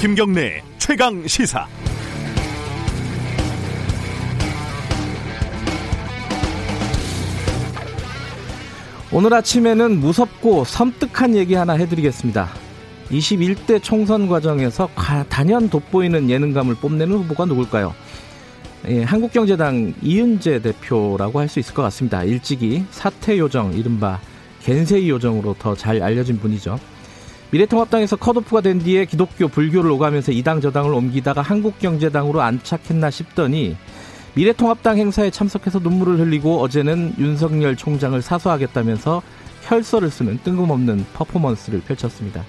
김경래 최강 시사. 오늘 아침에는 무섭고 섬뜩한 얘기 하나 해드리겠습니다. 21대 총선 과정에서 단연 돋보이는 예능감을 뽐내는 후보가 누굴까요? 예, 한국경제당 이은재 대표라고 할 수 있을 것 같습니다. 일찍이 사퇴 요정, 이른바 겐세이 요정으로 더 잘 알려진 분이죠. 미래통합당에서 컷오프가 된 뒤에 기독교, 불교를 오가면서 이당 저당을 옮기다가 한국경제당으로 안착했나 싶더니 미래통합당 행사에 참석해서 눈물을 흘리고 어제는 윤석열 총장을 사수하겠다면서 혈서를 쓰는 뜬금없는 퍼포먼스를 펼쳤습니다.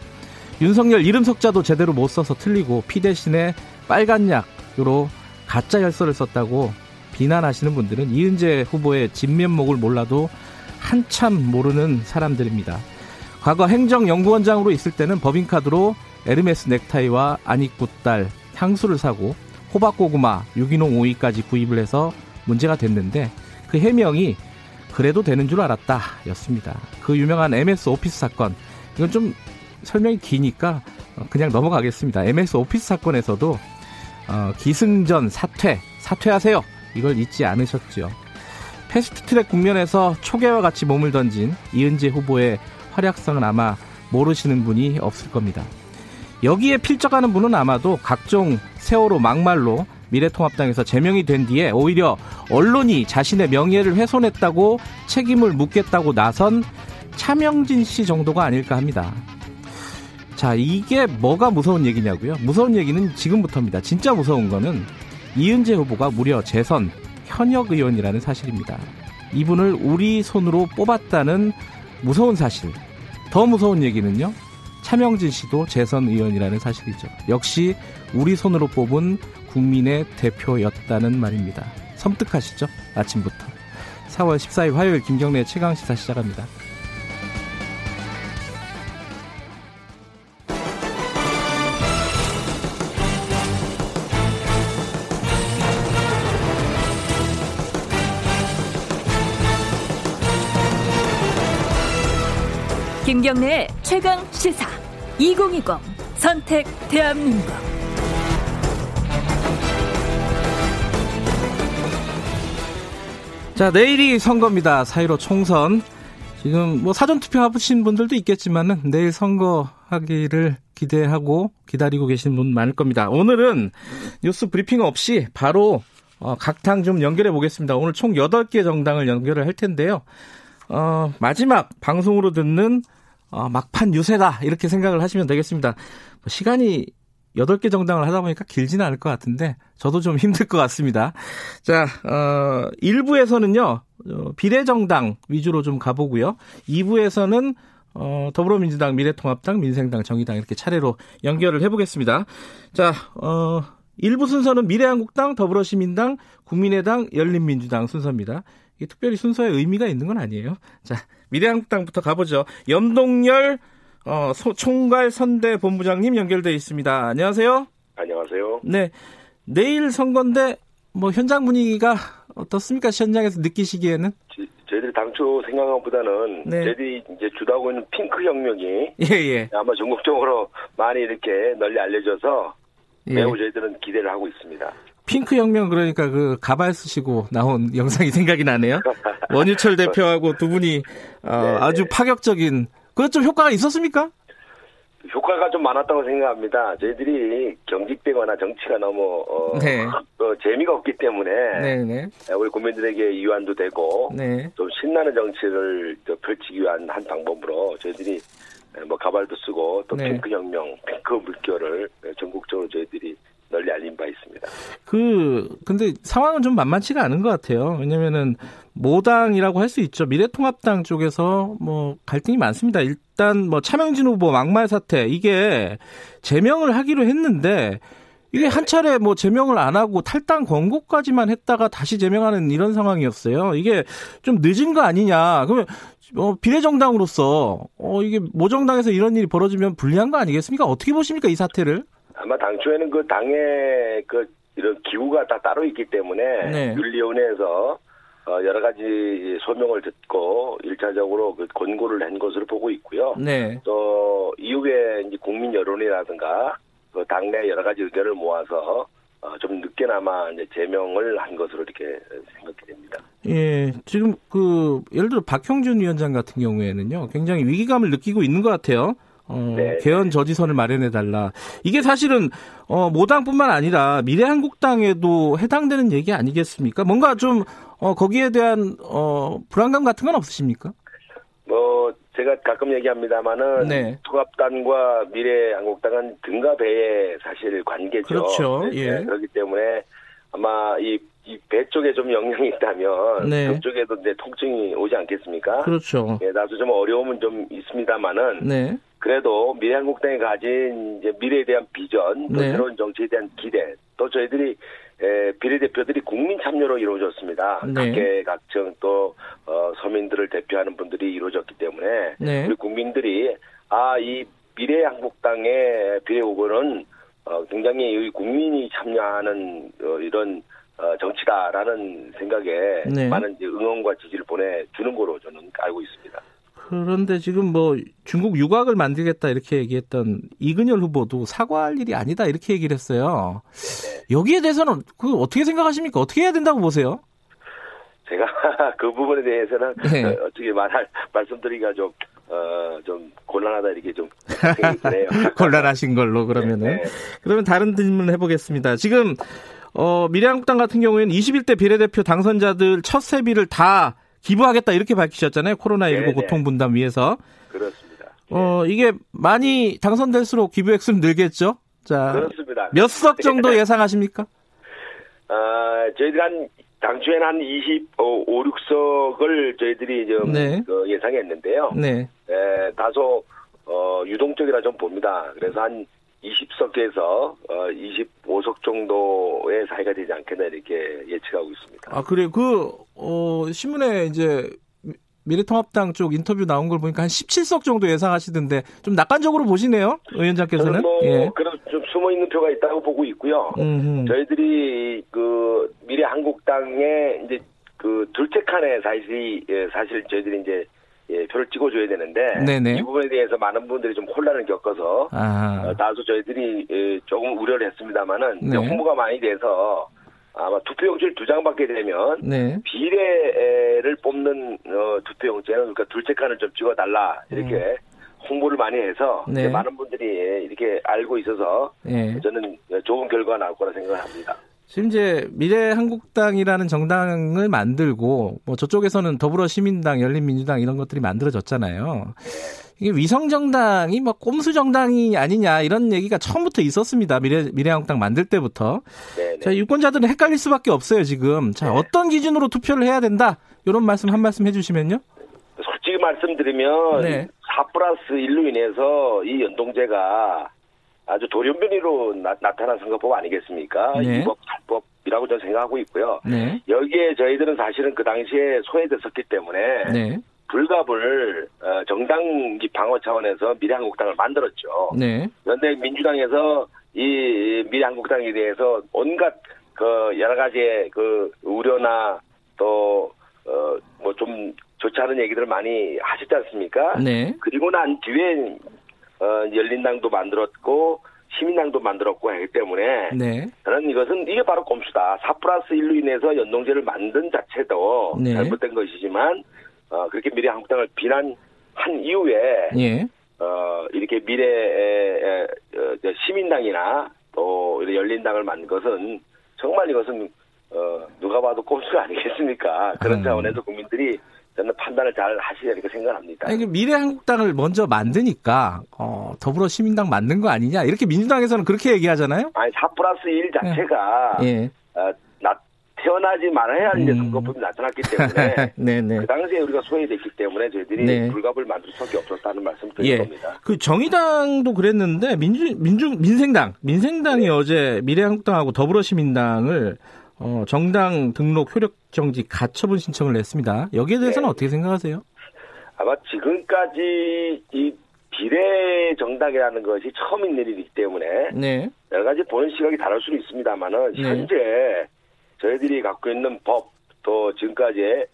윤석열 이름 석자도 제대로 못 써서 틀리고 피 대신에 빨간 약으로 가짜 혈서를 썼다고 비난하시는 분들은 이은재 후보의 진면목을 몰라도 한참 모르는 사람들입니다. 과거 행정연구원장으로 있을 때는 법인카드로 에르메스 넥타이와 안익구딸 향수를 사고 호박고구마, 유기농 오이까지 구입을 해서 문제가 됐는데 그 해명이 그래도 되는 줄 알았다 였습니다. 그 유명한 MS 오피스 사건 이건 좀 설명이 기니까 그냥 넘어가겠습니다. MS 오피스 사건에서도 어, 기승전 사퇴 사퇴하세요 이걸 잊지 않으셨죠. 패스트트랙 국면에서 초계와 같이 몸을 던진 이은재 후보의 활약성은 아마 모르시는 분이 없을 겁니다. 여기에 필적하는 분은 아마도 각종 세월호 막말로 미래통합당에서 제명이 된 뒤에 오히려 언론이 자신의 명예를 훼손했다고 책임을 묻겠다고 나선 차명진 씨 정도가 아닐까 합니다. 자, 이게 뭐가 무서운 얘기냐고요? 무서운 얘기는 지금부터입니다. 진짜 무서운 거는 이은재 후보가 무려 재선 현역 의원이라는 사실입니다. 이분을 우리 손으로 뽑았다는 무서운 사실. 더 무서운 얘기는요. 차명진 씨도 재선 의원이라는 사실이죠. 역시 우리 손으로 뽑은 국민의 대표였다는 말입니다. 섬뜩하시죠? 아침부터. 4월 14일 화요일 김경래 최강 시사 시작합니다. 김경래 최강 시사 2020 선택 대한민국 자 내일이 선거입니다. 사이로 총선 지금 뭐 사전 투표 해보신 분들도 있겠지만은 내일 선거 하기를 기대하고 기다리고 계신 분 많을 겁니다. 오늘은 뉴스 브리핑 없이 바로 어, 각당 좀 연결해 보겠습니다. 오늘 총 8개 정당을 연결을 할 텐데요. 어, 마지막 방송으로 듣는 어, 막판 유세다 이렇게 생각을 하시면 되겠습니다. 뭐 시간이 8개 정당을 하다 보니까 길지는 않을 것 같은데 저도 좀 힘들 것 같습니다. 자, 어, 1부에서는요. 어, 비례정당 위주로 좀 가보고요. 2부에서는 어, 더불어민주당, 미래통합당, 민생당, 정의당 이렇게 차례로 연결을 해보겠습니다. 자, 어, 1부 순서는 미래한국당, 더불어시민당, 국민의당, 열린민주당 순서입니다. 이게 특별히 순서에 의미가 있는 건 아니에요. 자, 미래한국당부터 가보죠. 염동열 어, 소, 총괄 선대 본부장님 연결돼 있습니다. 안녕하세요. 안녕하세요. 네. 내일 선거인데 뭐 현장 분위기가 어떻습니까? 현장에서 느끼시기에는? 지, 저희들이 당초 생각한 것보다는 네. 저희들이 이제 주도하고 있는 핑크 혁명이 예, 예. 아마 전국적으로 많이 이렇게 널리 알려져서 예. 매우 저희들은 기대를 하고 있습니다. 핑크 혁명 그러니까 그 가발 쓰시고 나온 영상이 생각이 나네요. 원유철 대표하고 두 분이 어, 네, 아주 네. 파격적인 그것 좀 효과가 있었습니까? 효과가 좀 많았다고 생각합니다. 저희들이 경직되거나 정치가 너무 어, 네. 어, 재미가 없기 때문에 네네. 네. 우리 국민들에게 유한도 되고 네. 좀 신나는 정치를 펼치기 위한 한 방법으로 저희들이 뭐 가발도 쓰고 또 네. 핑크 혁명, 핑크 물결을 전국적으로 저희들이 널리 알린 바 있습니다. 그 근데 상황은 좀 만만치가 않은 것 같아요. 왜냐면은 모당이라고 할 수 있죠. 미래통합당 쪽에서 뭐 갈등이 많습니다. 일단 뭐 차명진 후보 막말 사태 이게 제명을 하기로 했는데 이게 한 차례 뭐 제명을 안 하고 탈당 권고까지만 했다가 다시 제명하는 이런 상황이었어요. 이게 좀 늦은 거 아니냐. 그러면 어, 비례정당으로서 어, 이게 모정당에서 이런 일이 벌어지면 불리한 거 아니겠습니까? 어떻게 보십니까 이 사태를? 아마 당초에는 그 당의 그 이런 기구가 다 따로 있기 때문에 네. 윤리위원회에서 어, 여러 가지 소명을 듣고 일차적으로 그 권고를 한 것으로 보고 있고요. 네. 또 이후에 이제 국민 여론이라든가 그 당내 여러 가지 의견을 모아서 어, 좀 늦게나마 이제 제명을 한 것으로 이렇게 생각이 됩니다. 예, 지금 그 예를 들어 박형준 위원장 같은 경우에는요, 굉장히 위기감을 느끼고 있는 것 같아요. 어, 네. 개헌 저지선을 마련해 달라. 이게 사실은 어, 모당뿐만 아니라 미래한국당에도 해당되는 얘기 아니겠습니까? 뭔가 좀 어, 거기에 대한 어, 불안감 같은 건 없으십니까? 뭐 제가 가끔 얘기합니다만은 네. 통합당과 미래한국당은 등과 배의 사실 관계죠. 그렇죠. 네, 예. 그렇기 때문에 아마 이, 이배 쪽에 좀 영향이 있다면 네. 그쪽에도 이제 통증이 오지 않겠습니까? 그렇죠. 예, 나도 좀 어려움은 좀 있습니다만은 네. 그래도 미래한국당이 가진 이제 미래에 대한 비전, 또 네. 새로운 정치에 대한 기대, 또 저희들이 에, 비례대표들이 국민 참여로 이루어졌습니다. 네. 각계 각층 또 어, 서민들을 대표하는 분들이 이루어졌기 때문에 네. 우리 국민들이 아 이 미래한국당의 비례 후보는 어, 굉장히 국민이 참여하는 어, 이런 어, 정치다라는 생각에 네. 많은 응원과 지지를 보내주는 거로 저는 알고 있습니다. 그런데 지금 뭐 중국 유곽을 만들겠다 이렇게 얘기했던 이근열 후보도 사과할 일이 아니다 이렇게 얘기를 했어요. 여기에 대해서는 그 어떻게 생각하십니까? 어떻게 해야 된다고 보세요? 제가 그 부분에 대해서는 네. 어, 어떻게 말할 말씀드리기가 좀 어, 좀 곤란하다 이렇게 좀. 곤란하신 걸로 그러면은 네, 네. 그러면 다른 질문 해보겠습니다. 지금 어, 미래한국당 같은 경우에는 21대 비례대표 당선자들 첫 세비를 다 기부하겠다 이렇게 밝히셨잖아요. 코로나19 네네. 고통 분담 위해서. 그렇습니다. 어, 이게 많이 당선될수록 기부 액수는 늘겠죠? 자. 그렇습니다. 몇 석 정도 예상하십니까? 아, 저희들 한 당초에는 한 25, 6석을 저희들이 좀 네. 그 예상했는데요. 네. 에, 다소 어, 유동적이라 좀 봅니다. 그래서 한 20석에서 어, 25석 정도의 사이가 되지 않겠나 이렇게 예측하고 있습니다. 아 그래 그 어, 신문에 이제 미래통합당 쪽 인터뷰 나온 걸 보니까 한 17석 정도 예상하시던데 좀 낙관적으로 보시네요 의원장께서는. 뭐 예. 그런 좀 숨어 있는 표가 있다고 보고 있고요. 음흠. 저희들이 그 미래 한국당의 이제 그 둘째 칸에 사실 예, 사실 저희들이 이제 예, 표를 찍어줘야 되는데 네네. 이 부분에 대해서 많은 분들이 좀 혼란을 겪어서 어, 다소 저희들이 예, 조금 우려를 했습니다만은 네. 홍보가 많이 돼서 아마 투표용지를 두 장 받게 되면 네. 비례를 뽑는 어, 투표용지는 그러니까 둘째 칸을 좀 찍어달라 이렇게 음. 홍보를 많이 해서 네. 많은 분들이 이렇게 알고 있어서 네. 저는 좋은 결과가 나올 거라 생각을 합니다. 지금 이제 미래한국당이라는 정당을 만들고 뭐 저쪽에서는 더불어시민당, 열린민주당 이런 것들이 만들어졌잖아요. 이게 위성 정당이 뭐 꼼수 정당이 아니냐 이런 얘기가 처음부터 있었습니다. 미래 미래한국당 만들 때부터. 네네. 자 유권자들은 헷갈릴 수밖에 없어요 지금. 자 네. 어떤 기준으로 투표를 해야 된다 이런 말씀 한 말씀 해주시면요. 솔직히 말씀드리면 네. 4 플러스 1로 인해서 이 연동제가 아주 돌연변이로 나, 타난 선거법 아니겠습니까? 네. 이법 탈법이라고 저는 생각하고 있고요. 네. 여기에 저희들은 사실은 그 당시에 소외됐었기 때문에 네. 불갑을 어, 정당기 방어 차원에서 미래한국당을 만들었죠. 네. 그런데 민주당에서 이 미래한국당에 대해서 온갖 그 여러 가지의 그 우려나 또 어 뭐 좀 좋지 않은 얘기들을 많이 하셨지 않습니까? 네. 그리고 난 뒤에 어, 열린당도 만들었고 시민당도 만들었고 하기 때문에 네. 저는 이것은 이게 바로 꼼수다. 4 플러스 1로 인해서 연동제를 만든 자체도 네. 잘못된 것이지만 어, 그렇게 미래 한국당을 비난한 이후에 예. 어, 이렇게 미래 에, 어, 시민당이나 또 열린당을 만든 것은 정말 이것은 어, 누가 봐도 꼼수가 아니겠습니까? 그런 음. 차원에서 국민들이 저는 판단을 잘 하시야 이렇게 생각합니다. 아니, 그 미래한국당을 먼저 만드니까 어, 더불어시민당 만든 거 아니냐 이렇게 민주당에서는 그렇게 얘기하잖아요. 아니 4 플러스 1 자체가 예. 예. 어, 나, 태어나지 말아야 할 이제 음. 선거법이 나타났기 때문에 네네. 네. 그 당시에 우리가 소외됐기 때문에 저희들이 네. 불갑을 만들 수밖에 없었다는 말씀을 드린 예. 겁니다. 그 정의당도 그랬는데 민주 민주 민생당 민생당이 네. 어제 미래한국당하고 더불어시민당을 어, 정당 등록 효력 정지 가처분 신청을 냈습니다. 여기에 대해서는 네. 어떻게 생각하세요? 아마 지금까지 이 비례 정당이라는 것이 처음인 일이기 때문에 네. 여러 가지 보는 시각이 다를 수는 있습니다만은 네. 현재 저희들이 갖고 있는 법 또 지금까지의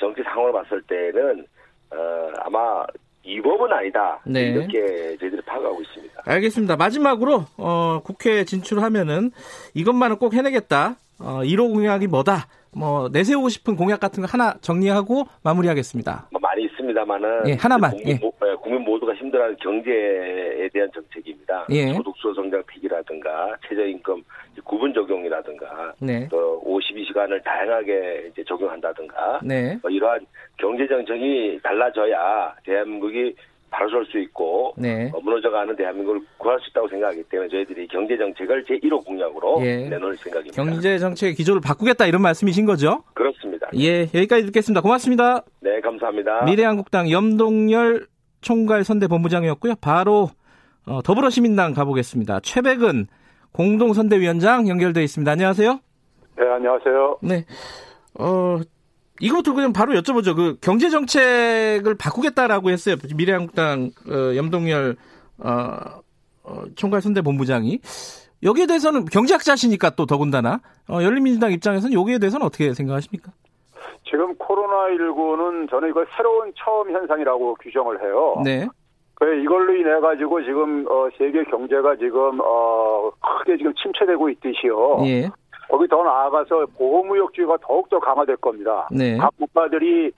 정치 상황을 봤을 때는 어, 아마 위법은 아니다. 네. 이렇게 저희들이 파악하고 있습니다. 알겠습니다. 마지막으로 어, 국회 진출하면은 이것만은 꼭 해내겠다. 어, 1호 공약이 뭐다? 뭐 내세우고 싶은 공약 같은 거 하나 정리하고 마무리하겠습니다. 뭐 많이 있습니다만은 예, 하나만 국민, 예. 모, 예, 국민 모두가 힘들어하는 경제에 대한 정책입니다. 예. 소득수 성장 폐기라든가 최저임금 구분 적용이라든가 네. 또 52시간을 다양하게 이제 적용한다든가 네. 뭐 이러한 경제 정책이 달라져야 대한민국이 바로 설 수 있고 네. 어, 무너져가는 대한민국을 구할 수 있다고 생각하기 때문에 저희들이 경제 정책을 제 1호 공약으로 예. 내놓을 생각입니다. 경제 정책의 기조를 바꾸겠다 이런 말씀이신 거죠? 그렇습니다. 예, 여기까지 듣겠습니다. 고맙습니다. 네, 감사합니다. 미래한국당 염동열 총괄 선대본부장이었고요. 바로 어, 더불어시민당 가보겠습니다. 최백은 공동선대위원장 연결돼 있습니다. 안녕하세요. 네, 안녕하세요. 네. 어, 이것도 그냥 바로 여쭤보죠. 그 경제 정책을 바꾸겠다라고 했어요. 미래한국당 어, 염동열 어, 어, 총괄 선대 본부장이 여기에 대해서는 경제학자시니까 또 더군다나 어, 열린민주당 입장에서는 여기에 대해서는 어떻게 생각하십니까? 지금 코로나19는 저는 이걸 새로운 처음 현상이라고 규정을 해요. 네. 그 이걸로 인해 가지고 지금 어, 세계 경제가 지금 어, 크게 지금 침체되고 있듯이요. 예. 거기 더 나아가서 보호무역주의가 더욱더 강화될 겁니다. 네. 각 국가들이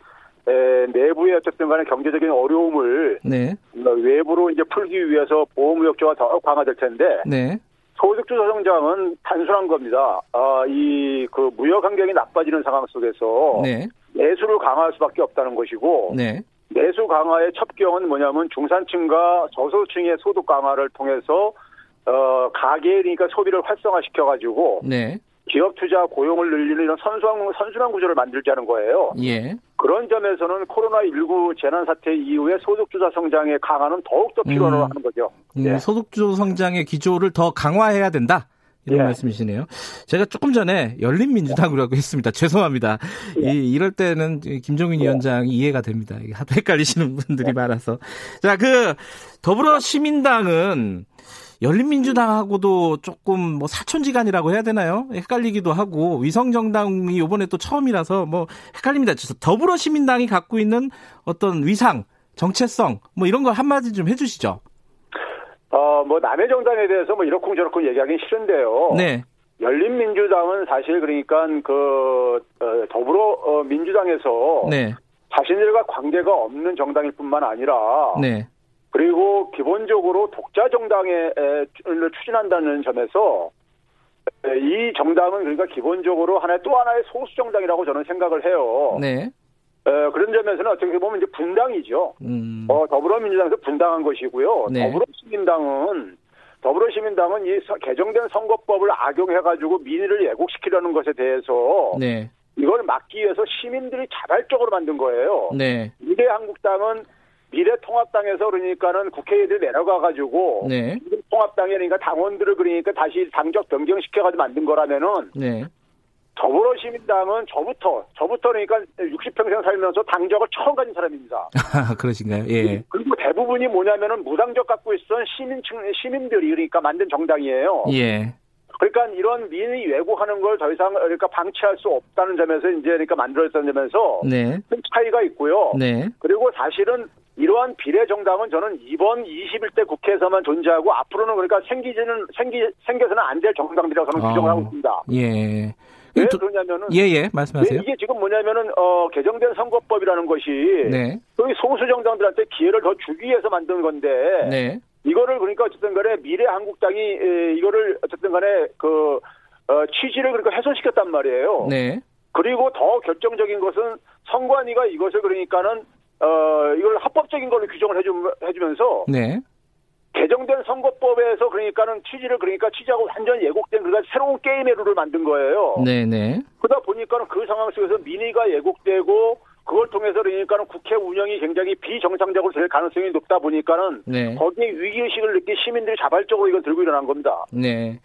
에, 내부의 어쨌든 간에 경제적인 어려움을 네. 외부로 이제 풀기 위해서 보호무역주의가 더 강화될 텐데 네. 소득주도 성장은 단순한 겁니다. 아, 이 그 무역 환경이 나빠지는 상황 속에서 네. 내수를 강화할 수밖에 없다는 것이고 네. 내수 강화의 첩경은 뭐냐면 중산층과 저소득층의 소득 강화를 통해서 어 가계 그러니까 소비를 활성화시켜 가지고 네. 기업 투자 고용을 늘리는 이런 선순환, 선순환 구조를 만들자는 거예요. 예. 그런 점에서는 코로나19 재난 사태 이후에 소득주도 성장의 강화는 더욱더 필요로 음. 하는 거죠. 음, 네. 소득주도 성장의 기조를 더 강화해야 된다. 이런 예. 말씀이시네요. 제가 조금 전에 열린민주당이라고 했습니다. 죄송합니다. 예. 이, 이럴 때는 김종인 예. 위원장이 이해가 됩니다. 하도 헷갈리시는 분들이 예. 많아서. 자, 그 더불어시민당은 열린민주당하고도 조금 뭐 사촌지간이라고 해야 되나요? 헷갈리기도 하고 위성정당이 이번에 또 처음이라서 뭐 헷갈립니다. 더불어시민당이 갖고 있는 어떤 위상, 정체성 뭐 이런 거 한마디 좀 해주시죠. 어, 뭐 남의 정당에 대해서 뭐 이렇쿵저렇쿵 얘기하기 싫은데요. 네. 열린민주당은 사실 그러니까 그 어, 더불어 어, 민주당에서 네. 자신들과 관계가 없는 정당일 뿐만 아니라 네. 그리고 기본적으로 독자 정당을 추진한다는 점에서 이 정당은 그러니까 기본적으로 하나의 또 하나의 소수 정당이라고 저는 생각을 해요. 네. 그런 점에서는 어떻게 보면 이제 분당이죠. 음. 어, 더불어민주당에서 분당한 것이고요. 네. 더불어시민당은 더불어시민당은 이 개정된 선거법을 악용해가지고 민의를 왜곡시키려는 것에 대해서 네. 이걸 막기 위해서 시민들이 자발적으로 만든 거예요. 네. 미래한국당은 미래통합당에서 그러니까는 국회의원들이 내려가가지고 네. 통합당에 그러니까 당원들을 그러니까 다시 당적 변경시켜가지고 만든 거라면은 네. 더불어시민당은 저부터 저부터 그러니까 60평생 살면서 당적을 처음 가진 사람입니다. 그러신가요? 예. 그리고 대부분이 뭐냐면은 무당적 갖고 있었던 시민층 시민들이 그러니까 만든 정당이에요. 예. 그러니까 이런 민의 왜곡하는 걸 더 이상 그러니까 방치할 수 없다는 점에서 이제 그러니까 만들어졌다는 점에서 네. 큰 차이가 있고요. 네. 그리고 사실은 이러한 비례 정당은 저는 이번 21대 국회에서만 존재하고 앞으로는 그러니까 생기지는 생기 생겨서는 안 될 정당들이라고 저는 규정을 어, 하고 있습니다. 예. 왜 그러냐면은 예예 예, 말씀하세요. 이게 지금 뭐냐면은 어 개정된 선거법이라는 것이 네. 저희 소수 정당들한테 기회를 더 주기 위해서 만든 건데 네. 이거를 그러니까 어쨌든 간에 미래 한국당이 에, 이거를 어쨌든 간에 그 어, 취지를 그러니까 훼손시켰단 말이에요. 네. 그리고 더 결정적인 것은 선관위가 이것을 그러니까는 어 이걸 합법적인 걸로 규정을 해주, 해주면서 네. 개정된 선거법에서 그러니까는 취지를 그러니까 취지하고 완전 예곡된 그러니까 새로운 게임의 룰을 만든 거예요. 네네. 그러다 보니까는 그 상황 속에서 민의가 예곡되고 그걸 통해서 그러니까는 국회 운영이 굉장히 비정상적으로 될 가능성이 높다 보니까는 네. 거기에 위기의식을 느낀 시민들이 자발적으로 이걸 들고 일어난 겁니다. 네.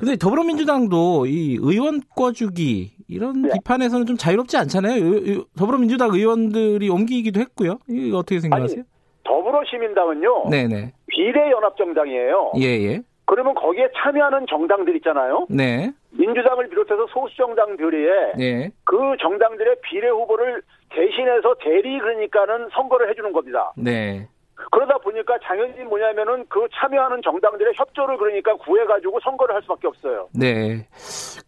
근데 더불어민주당도 이 의원 꿔주기 이런 네. 비판에서는 좀 자유롭지 않잖아요. 더불어민주당 의원들이 옮기기도 했고요. 이거 어떻게 생각하세요? 아니, 더불어시민당은요. 네네. 비례연합정당이에요. 예예. 그러면 거기에 참여하는 정당들 있잖아요. 네. 민주당을 비롯해서 소수 정당들이 네. 그 정당들의 비례 후보를 대신 대신해서 대리 그러니까는 선거를 해주는 겁니다. 네. 그러다 보니까 당연히 뭐냐면은 그 참여하는 정당들의 협조를 그러니까 구해가지고 선거를 할 수밖에 없어요. 네.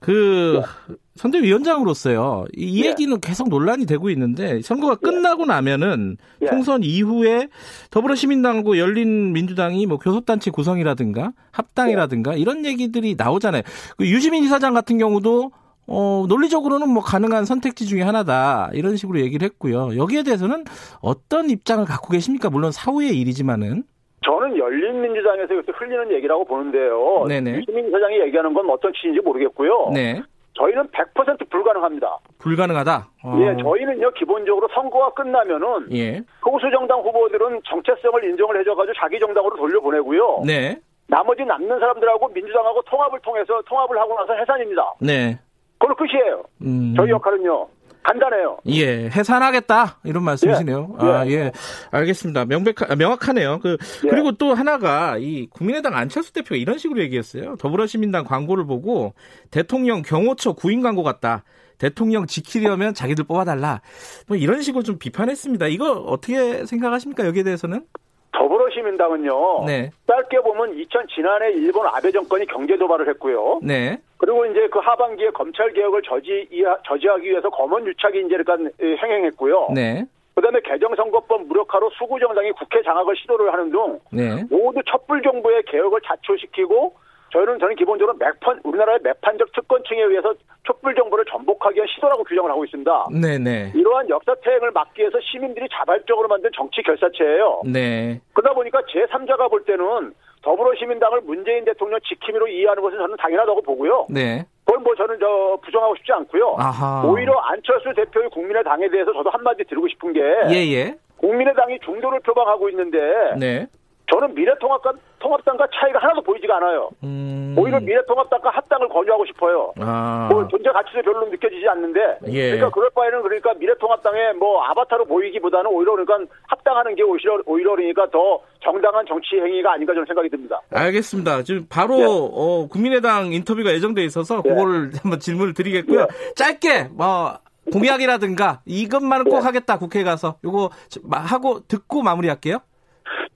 그, 네. 선대위원장으로서요. 이 예. 얘기는 계속 논란이 되고 있는데 선거가 예. 끝나고 나면은 예. 총선 이후에 더불어시민당하고 열린민주당이 뭐 교섭단체 구성이라든가 합당이라든가 예. 이런 얘기들이 나오잖아요. 그 유시민 이사장 같은 경우도 어, 논리적으로는 뭐 가능한 선택지 중에 하나다. 이런 식으로 얘기를 했고요. 여기에 대해서는 어떤 입장을 갖고 계십니까? 물론 사후의 일이지만은. 저는 열린민주당에서 흘리는 얘기라고 보는데요. 네네. 유시민 이사장이 얘기하는 건 어떤 취지인지 모르겠고요. 네. 저희는 100% 불가능합니다. 불가능하다. 어. 예, 저희는요 기본적으로 선거가 끝나면은 예. 보수 정당 후보들은 정체성을 인정을 해줘가지고 자기 정당으로 돌려보내고요. 네. 나머지 남는 사람들하고 민주당하고 통합을 통해서 통합을 하고 나서 해산입니다. 네. 그걸로 끝이에요. 음. 저희 역할은요. 간단해요. 예, 해산하겠다 이런 말씀이시네요. 예. 아, 예. 예. 알겠습니다. 명백 명확하네요. 그 예. 그리고 또 하나가 이 국민의당 안철수 대표가 이런 식으로 얘기했어요. 더불어시민당 광고를 보고 대통령 경호처 구인 광고 같다. 대통령 지키려면 자기들 뽑아달라. 뭐 이런 식으로 좀 비판했습니다. 이거 어떻게 생각하십니까? 여기에 대해서는? 더불어시민당은요. 네. 짧게 보면 2000 지난해 일본 아베 정권이 경제 도발을 했고요. 네. 그리고 이제 그 하반기에 검찰 개혁을 저지 저지하기 위해서 검언 유착이 이제 그러니까 행행했고요. 네. 그다음에 개정선거법 무력화로 수구 정당이 국회 장악을 시도를 하는 등 네. 모두 촛불 정부의 개혁을 자초시키고 저희는 저는 기본적으로 매판 우리나라의 매판적 특권층에 의해서 촛불 정부를 전복하기 위한 시도라고 규정을 하고 있습니다. 네네. 이러한 역사 퇴행을 막기 위해서 시민들이 자발적으로 만든 정치 결사체예요. 네. 그러다 보니까 제 3자가 볼 때는 더불어시민당을 문재인 대통령 지킴이로 이해하는 것은 저는 당연하다고 보고요. 네. 그건 뭐 저는 저 부정하고 싶지 않고요. 아하. 오히려 안철수 대표의 국민의당에 대해서 저도 한마디 드리고 싶은 게 예예. 예. 국민의당이 중도를 표방하고 있는데 네. 저는 미래통합과 통합당과 차이가 하나도 보이지가 않아요. 음... 오히려 미래통합당과 합당을 권유하고 싶어요. 아... 뭐 존재 가치도 별로 느껴지지 않는데, 예. 그러니까 그럴 바에는 그러니까 미래통합당의 뭐 아바타로 보이기보다는 오히려 그러니까 합당하는 게 오히려 오히려 그러니까 더 정당한 정치 행위가 아닌가 저는 생각이 듭니다. 알겠습니다. 지금 바로 예. 어, 국민의당 인터뷰가 예정돼 있어서 예. 그거를 한번 질문을 드리겠고요. 예. 짧게 뭐. 공약이라든가 이것만은 꼭 예. 하겠다 국회에 가서 요거 하고 듣고 마무리할게요.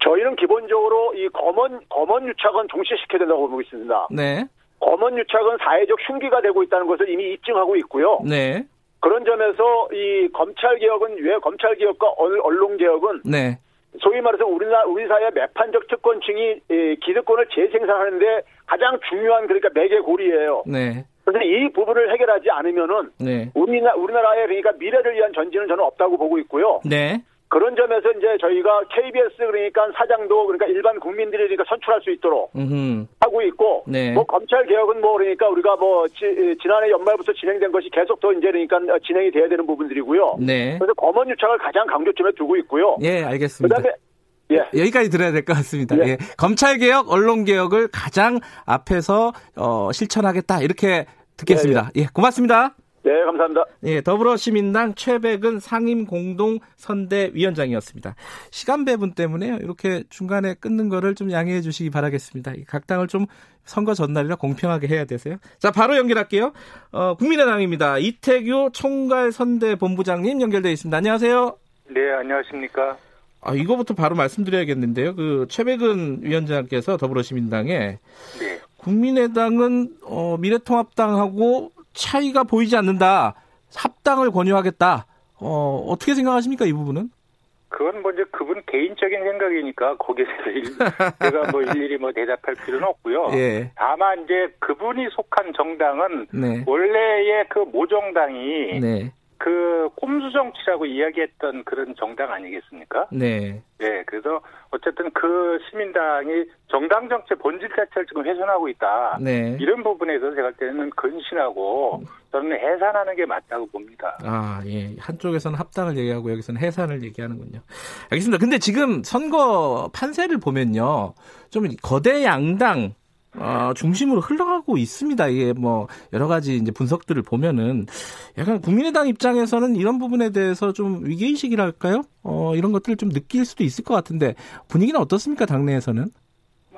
저희는 기본적으로 이 검언 검언 유착은 종시시켜야 된다고 보고 있습니다. 네. 검언 유착은 사회적 흉기가 되고 있다는 것을 이미 입증하고 있고요. 네. 그런 점에서 이 검찰 개혁은 왜 검찰 개혁과 언론 개혁은 네. 소위 말해서 우리나라 우리 사회 매판적 특권층이 기득권을 재생산하는데 가장 중요한 그러니까 매개고리예요. 네. 그래서 이 부분을 해결하지 않으면은 네. 우리나 우리나라의 그러니까 미래를 위한 전진은 저는 없다고 보고 있고요. 네. 그런 점에서 이제 저희가 KBS 그러니까 사장도 그러니까 일반 국민들이 그러니까 선출할 수 있도록 음흠. 하고 있고 네. 뭐 검찰 개혁은 뭐 그러니까 우리가 뭐 지, 난해 연말부터 진행된 것이 계속 더 이제 그러니까 진행이 돼야 되는 부분들이고요. 네. 그래서 검언 유착을 가장 강조점에 두고 있고요. 예, 알겠습니다. 그다음에 예. 여기까지 들어야 될 것 같습니다. 예. 예. 검찰 개혁, 언론 개혁을 가장 앞에서 어, 실천하겠다 이렇게 듣겠습니다. 예, 예. 예 고맙습니다. 네, 감사합니다. 예, 더불어시민당 최백은 상임 공동 선대위원장이었습니다. 시간 배분 때문에 이렇게 중간에 끊는 거를 좀 양해해 주시기 바라겠습니다. 각 당을 좀 선거 전날이라 공평하게 해야 되세요. 자, 바로 연결할게요. 어, 국민의당입니다. 이태규 총괄 선대 본부장님 연결되어 있습니다. 안녕하세요. 네, 안녕하십니까. 아, 이거부터 바로 말씀드려야겠는데요. 그 최백은 위원장께서 더불어시민당에 네. 국민의당은 어, 미래통합당하고 차이가 보이지 않는다. 합당을 권유하겠다. 어, 어떻게 생각하십니까, 이 부분은? 그건 먼저 뭐 그분 개인적인 생각이니까 거기에 대해서 제가 뭐 일일이 뭐 대답할 필요는 없고요. 예. 다만 이제 그분이 속한 정당은 네. 원래의 그 모정당이 네. 그 꼼수 정치라고 이야기했던 그런 정당 아니겠습니까? 네. 네, 그래서 어쨌든 그 시민당이 정당 정책 본질 자체를 지금 훼손하고 있다. 네. 이런 부분에서 제가 때는 근신하고 저는 해산하는 게 맞다고 봅니다. 아, 예. 한쪽에서는 합당을 얘기하고 여기서는 해산을 얘기하는군요. 알겠습니다. 근데 지금 선거 판세를 보면요. 좀 거대 양당 어, 중심으로 흘러가고 있습니다. 이게 뭐 여러 가지 이제 분석들을 보면은 약간 국민의당 입장에서는 이런 부분에 대해서 좀 위기 의식이랄까요? 어, 이런 것들을 좀 느낄 수도 있을 것 같은데 분위기는 어떻습니까? 당내에서는?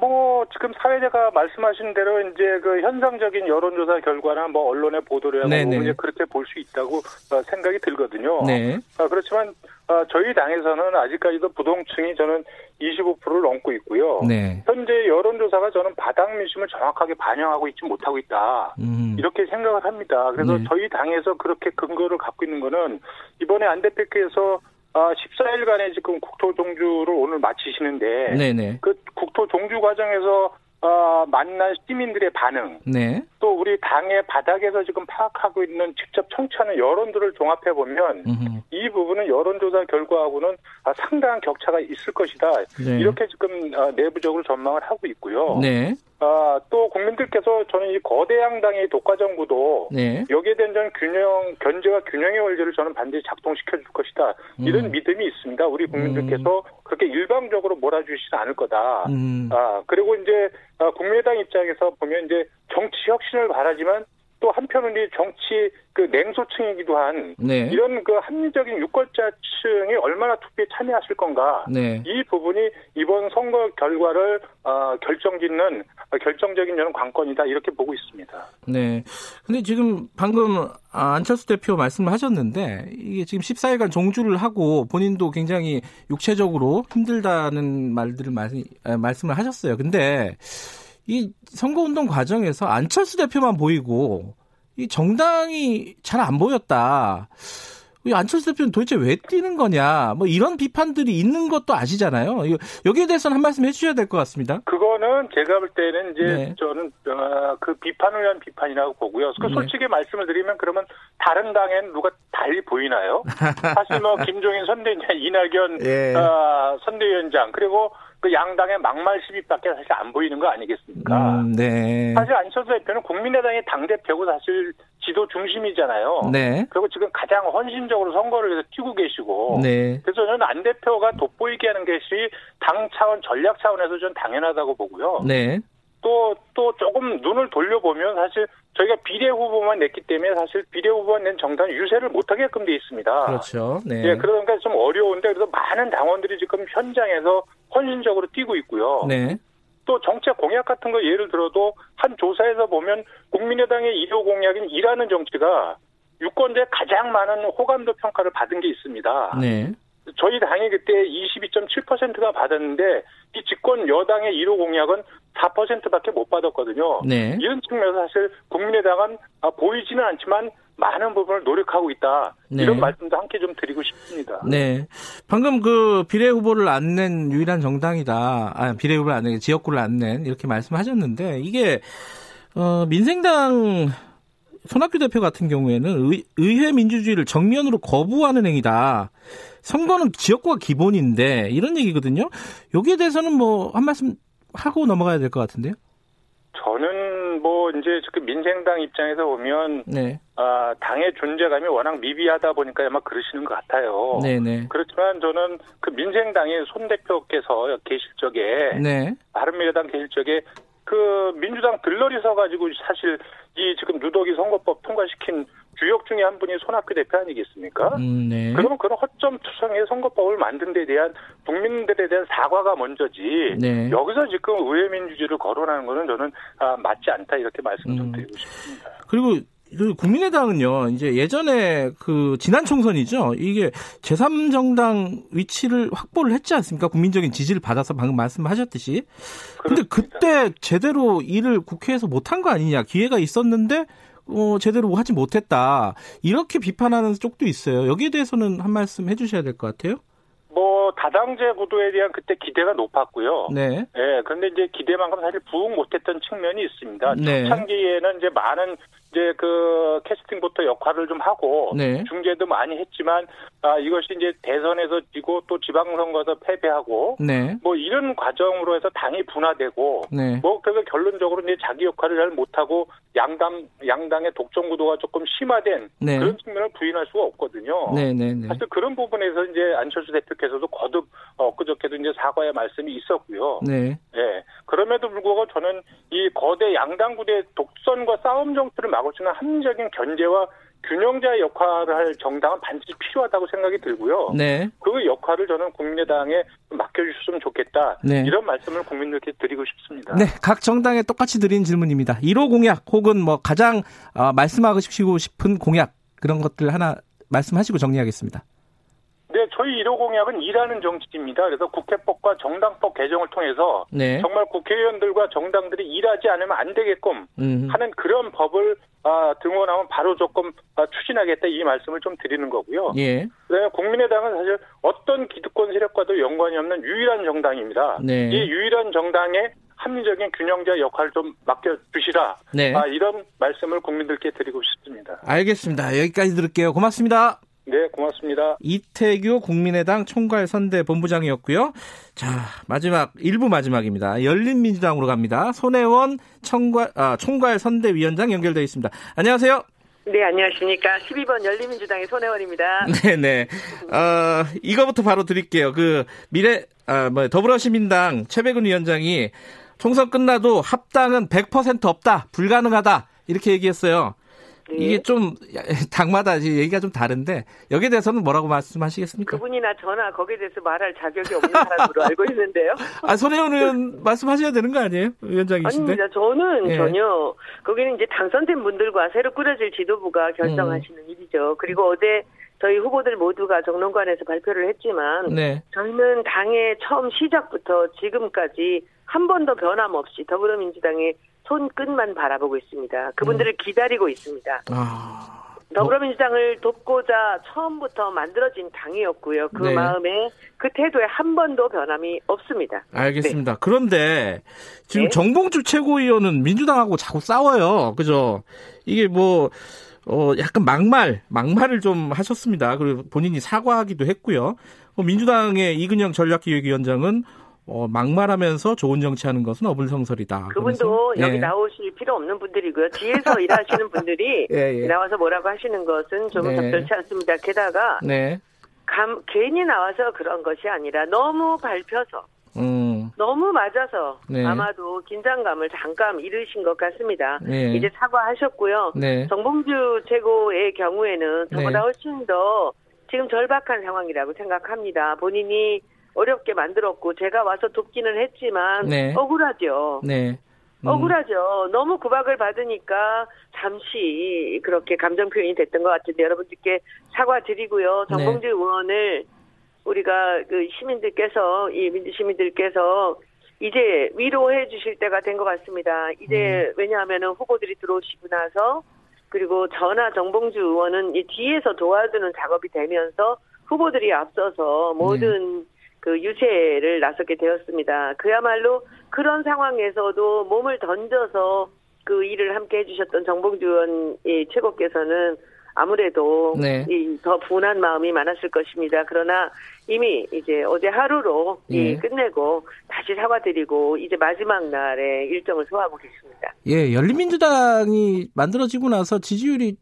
뭐 지금 사회자가 말씀하신 대로 이제 그 현상적인 여론조사 결과나 뭐 언론의 보도를 이제 그렇게 볼 수 있다고 어, 생각이 들거든요. 네. 아, 그렇지만 어, 저희 당에서는 아직까지도 부동층이 저는 25%를 넘고 있고요. 네. 현재 여론조사가 저는 바닥 민심을 정확하게 반영하고 있지 못하고 있다. 음. 이렇게 생각을 합니다. 그래서 네. 저희 당에서 그렇게 근거를 갖고 있는 거는 이번에 안 대표께서 아, 14일간의 지금 국토 종주를 오늘 마치시는데 네네. 그 국토 종주 과정에서 어, 만난 시민들의 반응, 네. 또 우리 당의 바닥에서 지금 파악하고 있는 직접 청취하는 여론들을 종합해 보면 이 부분은 여론조사 결과하고는 아, 상당한 격차가 있을 것이다. 네. 이렇게 지금 아, 내부적으로 전망을 하고 있고요. 네. 아, 또 국민들께서 저는 이 거대 양당의 독과 정부도 네. 여기에 대한 저는 균형, 견제와 균형의 원리를 저는 반드시 작동시켜 줄 것이다. 이런 음. 믿음이 있습니다. 우리 국민들께서 음. 그렇게 일방적으로 몰아주시지 않을 거다. 음. 아, 그리고 이제 아, 국민의당 입장에서 보면 이제 정치 혁신을 바라지만 또 한편은 이 정치 그 냉소층이기도 한 네. 이런 그 합리적인 유권자층이 얼마나 투표에 참여하실 건가 네. 이 부분이 이번 선거 결과를 어, 결정짓는 결정적인 저는 관건이다 이렇게 보고 있습니다. 네. 근데 지금 방금 안철수 대표 말씀을 하셨는데 이게 지금 14일간 종주를 하고 본인도 굉장히 육체적으로 힘들다는 말들을 말씀을 하셨어요. 근데 이 선거운동 과정에서 안철수 대표만 보이고 이 정당이 잘 안 보였다. 이 안철수 대표는 도대체 왜 뛰는 거냐, 뭐 이런 비판들이 있는 것도 아시잖아요. 여기에 대해서는 한 말씀 해주셔야 될 것 같습니다. 그거는 제가 볼 때는 이제 네. 저는 어, 그 비판을 위한 비판이라고 보고요. 그 솔직히 네. 말씀을 드리면 그러면 다른 당엔 누가 달리 보이나요? 사실 뭐 김종인 선대위원, 이낙연 예. 어, 선대위원장 그리고 그 양당의 막말 시비밖에 사실 안 보이는 거 아니겠습니까? 음, 네. 사실 안철수 대표는 국민의당의 당대표고 사실 지도 중심이잖아요. 네. 그리고 지금 가장 헌신적으로 선거를 위해서 뛰고 계시고. 네. 그래서 저는 안 대표가 돋보이게 하는 것이 당 차원, 전략 차원에서 좀 당연하다고 보고요. 네. 또, 또 조금 눈을 돌려보면 사실 저희가 비례 후보만 냈기 때문에 사실 비례 후보만 낸 정당은 유세를 못하게끔 돼 있습니다. 그렇죠. 네. 예, 그러니까 좀 어려운데 그래서 많은 당원들이 지금 현장에서 헌신적으로 뛰고 있고요. 네. 또 정책 공약 같은 거 예를 들어도 한 조사에서 보면 국민의당의 1호 공약인 일하는 정치가 유권자의 가장 많은 호감도 평가를 받은 게 있습니다. 네. 저희 당이 그때 22.7%가 받았는데 이 집권 여당의 1호 공약은 4%밖에 못 받았거든요. 네. 이런 측면에서 사실 국민의당은 아, 보이지는 않지만 많은 부분을 노력하고 있다. 네. 이런 말씀도 함께 좀 드리고 싶습니다. 네. 방금 그 비례 후보를 안 낸 유일한 정당이다. 아, 비례 후보를 안 낸, 지역구를 안 낸 이렇게 말씀하셨는데 이게 어, 민생당 손학규 대표 같은 경우에는 의, 의회 민주주의를 정면으로 거부하는 행위다. 선거는 지역구가 기본인데 이런 얘기거든요. 여기에 대해서는 뭐 한 말씀 하고 넘어가야 될 것 같은데요. 저는 뭐 이제 지금 민생당 입장에서 보면 네. 아, 당의 존재감이 워낙 미비하다 보니까 아마 그러시는 것 같아요. 네네. 네. 그렇지만 저는 그 민생당의 손 대표께서 계실 적에 네. 바른미래당 계실 적에 그 민주당 들러리 서가지고 사실 이 지금 누더기 선거법 통과시킨 주역 중에 한 분이 손학규 대표 아니겠습니까? 음, 네. 그러면 그런 허점 투성의 선거법을 만든 데 대한 국민들에 대한 사과가 먼저지 네. 여기서 지금 의회 민주주의를 거론하는 것은 저는 아, 맞지 않다 이렇게 말씀 좀 음. 드리고 싶습니다. 그리고 그 국민의당은요, 이제 예전에 그 지난 총선이죠. 이게 제3정당 위치를 확보를 했지 않습니까? 국민적인 지지를 받아서 방금 말씀하셨듯이. 근데 그때 제대로 일을 국회에서 못한 거 아니냐. 기회가 있었는데 어, 제대로 하지 못했다. 이렇게 비판하는 쪽도 있어요. 여기에 대해서는 한 말씀 해주셔야 될 것 같아요. 뭐 다당제 구도에 대한 그때 기대가 높았고요. 네. 예. 그런데 이제 기대만큼 사실 부응 못했던 측면이 있습니다. 네. 초창기에는 이제 많은 이제 그 캐스팅 보터 역할을 좀 하고 네. 중재도 많이 했지만 아 이것이 이제 대선에서 지고 또 지방선거에서 패배하고 네. 뭐 이런 과정으로 해서 당이 분화되고 네. 뭐 그래서 결론적으로 이제 자기 역할을 잘 못하고 양당 양당의 독점 구도가 조금 심화된 네. 그런 측면을 부인할 수가 없거든요. 네, 네, 사실 그런 부분에서 이제 안철수 대표께서도 거듭 엊그저께도 이제 사과의 말씀이 있었고요. 네. 예. 그럼에도 불구하고 저는 이 거대 양당 구대 독선과 싸움 정치를 있는 합리적인 견제와 균형자 역할을 할 정당은 반드시 필요하다고 생각이 들고요. 네. 그 역할을 저는 국민의당에 맡겨주셨으면 좋겠다. 네. 이런 말씀을 국민들께 드리고 싶습니다. 네, 각 정당에 똑같이 드린 질문입니다. 1호 공약 혹은 뭐 가장 어, 말씀하고 싶은 공약 그런 것들 하나 말씀하시고 정리하겠습니다. 네, 저희 1호 공약은 일하는 정치입니다. 그래서 국회법과 정당법 개정을 통해서 네. 정말 국회의원들과 정당들이 일하지 않으면 안 되게끔 음흠. 하는 그런 법을 아, 등원하면 바로 조금 아, 추진하겠다 이 말씀을 좀 드리는 거고요. 예. 그다음에 국민의당은 사실 어떤 기득권 세력과도 연관이 없는 유일한 정당입니다. 네. 이 유일한 정당의 합리적인 균형자 역할을 좀 맡겨주시라. 네. 아, 이런 말씀을 국민들께 드리고 싶습니다. 알겠습니다. 여기까지 들을게요. 고맙습니다. 네, 고맙습니다. 이태규 국민의당 총괄 선대 본부장이었고요. 자, 마지막 1부 마지막입니다. 열린민주당으로 갑니다. 손혜원 총괄 아, 총괄 선대위원장 연결되어 있습니다. 안녕하세요. 네, 안녕하십니까. 12번 열린민주당의 손혜원입니다. 네, 네. 어, 이거부터 바로 드릴게요. 그 미래 아, 뭐 더불어시민당 최백은 위원장이 총선 끝나도 합당은 100% 없다. 불가능하다. 이렇게 얘기했어요. 네. 이게 좀 당마다 얘기가 좀 다른데 여기에 대해서는 뭐라고 말씀하시겠습니까? 그분이나 저나 거기에 대해서 말할 자격이 없는 사람으로 알고 있는데요. 아 손혜원 의원 말씀하셔야 되는 거 아니에요? 위원장이신데? 아닙니다. 저는 예. 전혀 거기는 이제 당선된 분들과 새로 꾸려질 지도부가 결정하시는 음. 일이죠. 그리고 어제 저희 후보들 모두가 정론관에서 발표를 했지만 네. 저희는 당의 처음 시작부터 지금까지 한 번도 변함없이 더불어민주당의 손끝만 바라보고 있습니다. 그분들을 음. 기다리고 있습니다. 아... 더불어민주당을 돕고자 처음부터 만들어진 당이었고요. 그 네. 마음에 그 태도에 한 번도 변함이 없습니다. 알겠습니다. 네. 그런데 지금 네. 정봉주 최고위원은 민주당하고 자꾸 싸워요. 그죠? 이게 뭐, 어, 약간 막말, 막말을 좀 하셨습니다. 그리고 본인이 사과하기도 했고요. 뭐 민주당의 이근영 전략기획위원장은 어, 막말하면서 좋은 정치하는 것은 어불성설이다. 그분도 그래서, 여기 예. 나오실 필요 없는 분들이고요. 뒤에서 일하시는 분들이 예, 예. 나와서 뭐라고 하시는 것은 좀 네. 적절치 않습니다. 게다가 네. 감, 괜히 나와서 그런 것이 아니라 너무 밟혀서 음. 너무 맞아서 네. 아마도 긴장감을 잠깐 잃으신 것 같습니다. 네. 이제 사과하셨고요. 네. 정봉주 최고의 경우에는 저보다 네. 훨씬 더 지금 절박한 상황이라고 생각합니다. 본인이 어렵게 만들었고 제가 와서 돕기는 했지만 네. 억울하죠. 네. 음. 억울하죠. 너무 구박을 받으니까 잠시 그렇게 감정 표현이 됐던 것 같은데 여러분들께 사과드리고요. 네. 정봉주 네. 의원을 우리가 그 시민들께서 이 민주 시민들께서 이제 위로해 주실 때가 된 것 같습니다. 이제 음. 왜냐하면은 후보들이 들어오시고 나서 그리고 전화 정봉주 의원은 이 뒤에서 도와주는 작업이 되면서 후보들이 앞서서 모든 네. 그 유세를 나서게 되었습니다. 그야말로 그런 상황에서도 몸을 던져서 그 일을 함께 해주셨던 정봉주 의원 최고께서는 아무래도 네. 더 분한 마음이 많았을 것입니다. 그러나 이미 이제 어제 하루로 예. 끝내고 다시 사과드리고 이제 마지막 날에 일정을 소화하고 계십니다. 예, 열린민주당이 만들어지고 나서 지지율이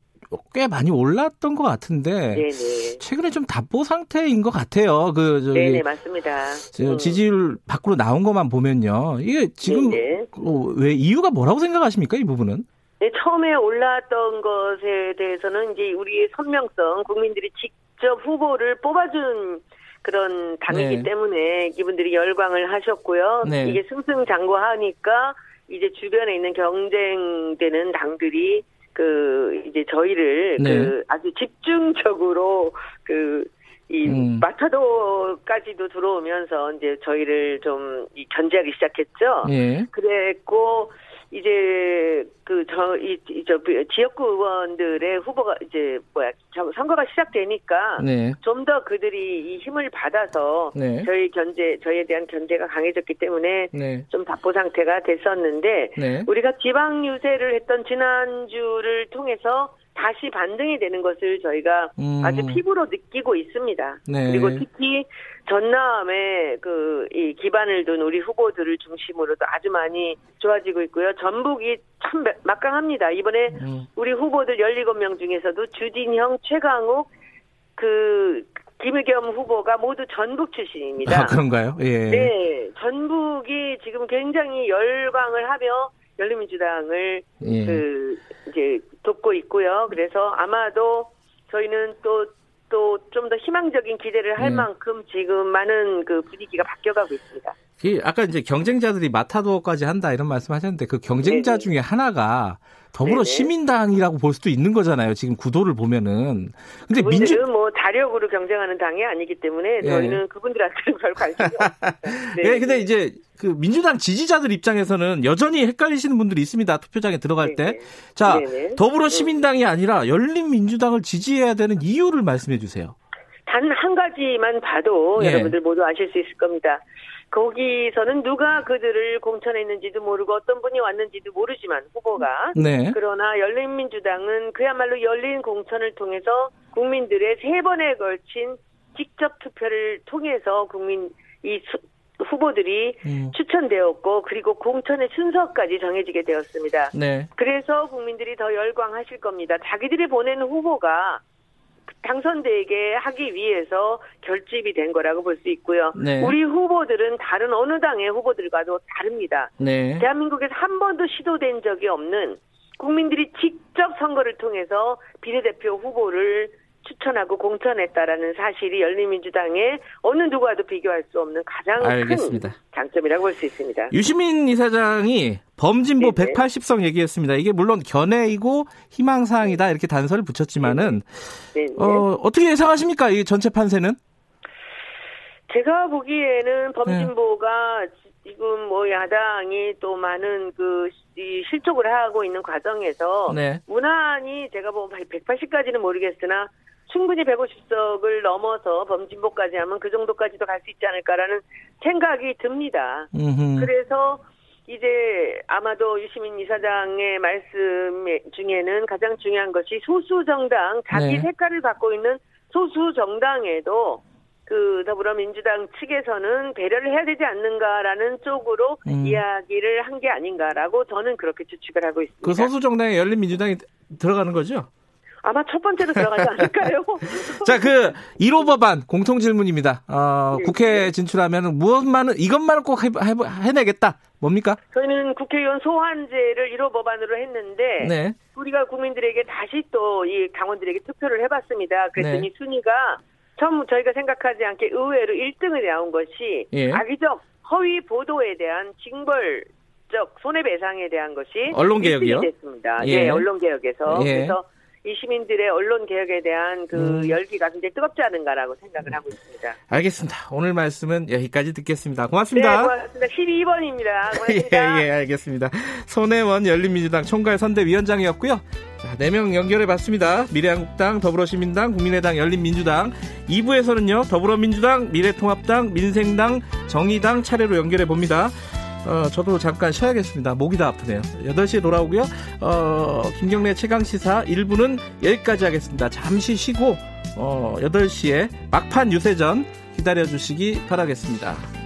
꽤 많이 올랐던 것 같은데 네네. 최근에 좀 답보 상태인 것 같아요. 그 저기 네네 맞습니다. 음. 지지율 밖으로 나온 것만 보면요. 이게 지금 어, 왜 이유가 뭐라고 생각하십니까 이 부분은? 네, 처음에 올랐던 것에 대해서는 이제 우리의 선명성, 국민들이 직접 후보를 뽑아준 그런 당이기 네. 때문에 이분들이 열광을 하셨고요. 네. 이게 승승장구하니까 이제 주변에 있는 경쟁되는 당들이 그 이제 저희를 네. 그 아주 집중적으로 그 이 음. 마타도까지도 들어오면서 이제 저희를 좀 견제하기 시작했죠. 예. 그랬고 이제 그 저 이 저 지역구 의원들의 후보가 이제 뭐야 선거가 시작되니까 네. 좀더 그들이 이 힘을 받아서 네. 저희 견제 저희에 대한 견제가 강해졌기 때문에 네. 좀 답보 상태가 됐었는데 네. 우리가 지방 유세를 했던 지난주를 통해서 다시 반등이 되는 것을 저희가 음. 아주 피부로 느끼고 있습니다. 네. 그리고 특히 전남에 그 이 기반을 둔 우리 후보들을 중심으로도 아주 많이 좋아지고 있고요. 전북이 참 막강합니다. 이번에 음. 우리 후보들 17명 중에서도 주진형, 최강욱, 그 김의겸 후보가 모두 전북 출신입니다. 아, 그런가요? 예. 네. 전북이 지금 굉장히 열광을 하며 열린민주당을 예. 그 이제 돕고 있고요. 그래서 아마도 저희는 또 또 좀 더 희망적인 기대를 할 네. 만큼 지금 많은 그 분위기가 바뀌어가고 있습니다. 아까 이제 경쟁자들이 마타도어까지 한다 이런 말씀하셨는데 그 경쟁자 네네. 중에 하나가 더불어 네네. 시민당이라고 볼 수도 있는 거잖아요. 지금 구도를 보면은. 근데 민주 뭐 자력으로 경쟁하는 당이 아니기 때문에 네. 저희는 그분들한테는 별 관심이 없어요. 네. 네. 근데 이제 그 민주당 지지자들 입장에서는 여전히 헷갈리시는 분들이 있습니다. 투표장에 들어갈 네네. 때. 자, 더불어 시민당이 아니라 열린 민주당을 지지해야 되는 이유를 말씀해 주세요. 단 한 가지만 봐도 예. 여러분들 모두 아실 수 있을 겁니다. 거기서는 누가 그들을 공천했는지도 모르고 어떤 분이 왔는지도 모르지만 후보가 네. 그러나 열린민주당은 그야말로 열린 공천을 통해서 국민들의 세 번에 걸친 직접 투표를 통해서 국민 이 수, 후보들이 음. 추천되었고 그리고 공천의 순서까지 정해지게 되었습니다. 네. 그래서 국민들이 더 열광하실 겁니다. 자기들이 보낸 후보가 당선되게 하기 위해서 결집이 된 거라고 볼 수 있고요. 네. 우리 후보들은 다른 어느 당의 후보들과도 다릅니다. 네. 대한민국에서 한 번도 시도된 적이 없는 국민들이 직접 선거를 통해서 비례대표 후보를 추천하고 공천했다라는 사실이 열린민주당의 어느 누구와도 비교할 수 없는 가장 알겠습니다. 큰 장점이라고 볼 수 있습니다. 유시민 이사장이 범진보 네네. 180석 얘기했습니다. 이게 물론 견해이고 희망사항이다 이렇게 단서를 붙였지만은 어, 어떻게 예상하십니까? 이 전체 판세는? 제가 보기에는 범진보가 네. 지금 뭐 야당이 또 많은 그 실족을 하고 있는 과정에서 네. 무난히 제가 보면 180까지는 모르겠으나 충분히 150석을 넘어서 범진보까지 하면 그 정도까지도 갈 수 있지 않을까라는 생각이 듭니다. 음흠. 그래서 이제 아마도 유시민 이사장의 말씀 중에는 가장 중요한 것이 소수 정당 자기 네. 색깔을 갖고 있는 소수 정당에도 그 더불어민주당 측에서는 배려를 해야 되지 않는가라는 쪽으로 음. 이야기를 한 게 아닌가라고 저는 그렇게 추측을 하고 있습니다. 그 소수 정당에 열린 민주당이 들어가는 거죠? 아마 첫 번째로 들어가지 않을까요? 자, 그 1호 법안 공통 질문입니다. 어, 네. 국회 진출하면 무엇만은 이것만은 꼭 해, 해, 내겠다 뭡니까? 저희는 국회의원 소환제를 1호 법안으로 했는데 네. 우리가 국민들에게 다시 또 이 당원들에게 투표를 해봤습니다. 그랬더니 네. 순위가 처음 저희가 생각하지 않게 의외로 1등을 나온 것이 예. 악의적 허위 보도에 대한 징벌 적 손해배상에 대한 것이 언론개혁이요? 됐습니다. 예, 네, 언론개혁에서 예. 그래서 이 시민들의 언론 개혁에 대한 그 음. 열기가 굉장히 뜨겁지 않은가라고 생각을 하고 있습니다. 알겠습니다. 오늘 말씀은 여기까지 듣겠습니다. 고맙습니다. 네, 고맙습니다. 12번입니다. 고맙습니다. 예, 예, 알겠습니다. 손혜원 열린민주당 총괄 선대위원장이었고요. 자, 4명 연결해 봤습니다. 미래한국당, 더불어시민당, 국민의당, 열린민주당. 2부에서는요, 더불어민주당, 미래통합당, 민생당, 정의당 차례로 연결해 봅니다. 어, 저도 잠깐 쉬어야겠습니다. 목이 다 아프네요. 8시에 돌아오고요. 어, 김경래 최강시사 1부는 여기까지 하겠습니다. 잠시 쉬고, 어, 8시에 막판 유세전 기다려주시기 바라겠습니다.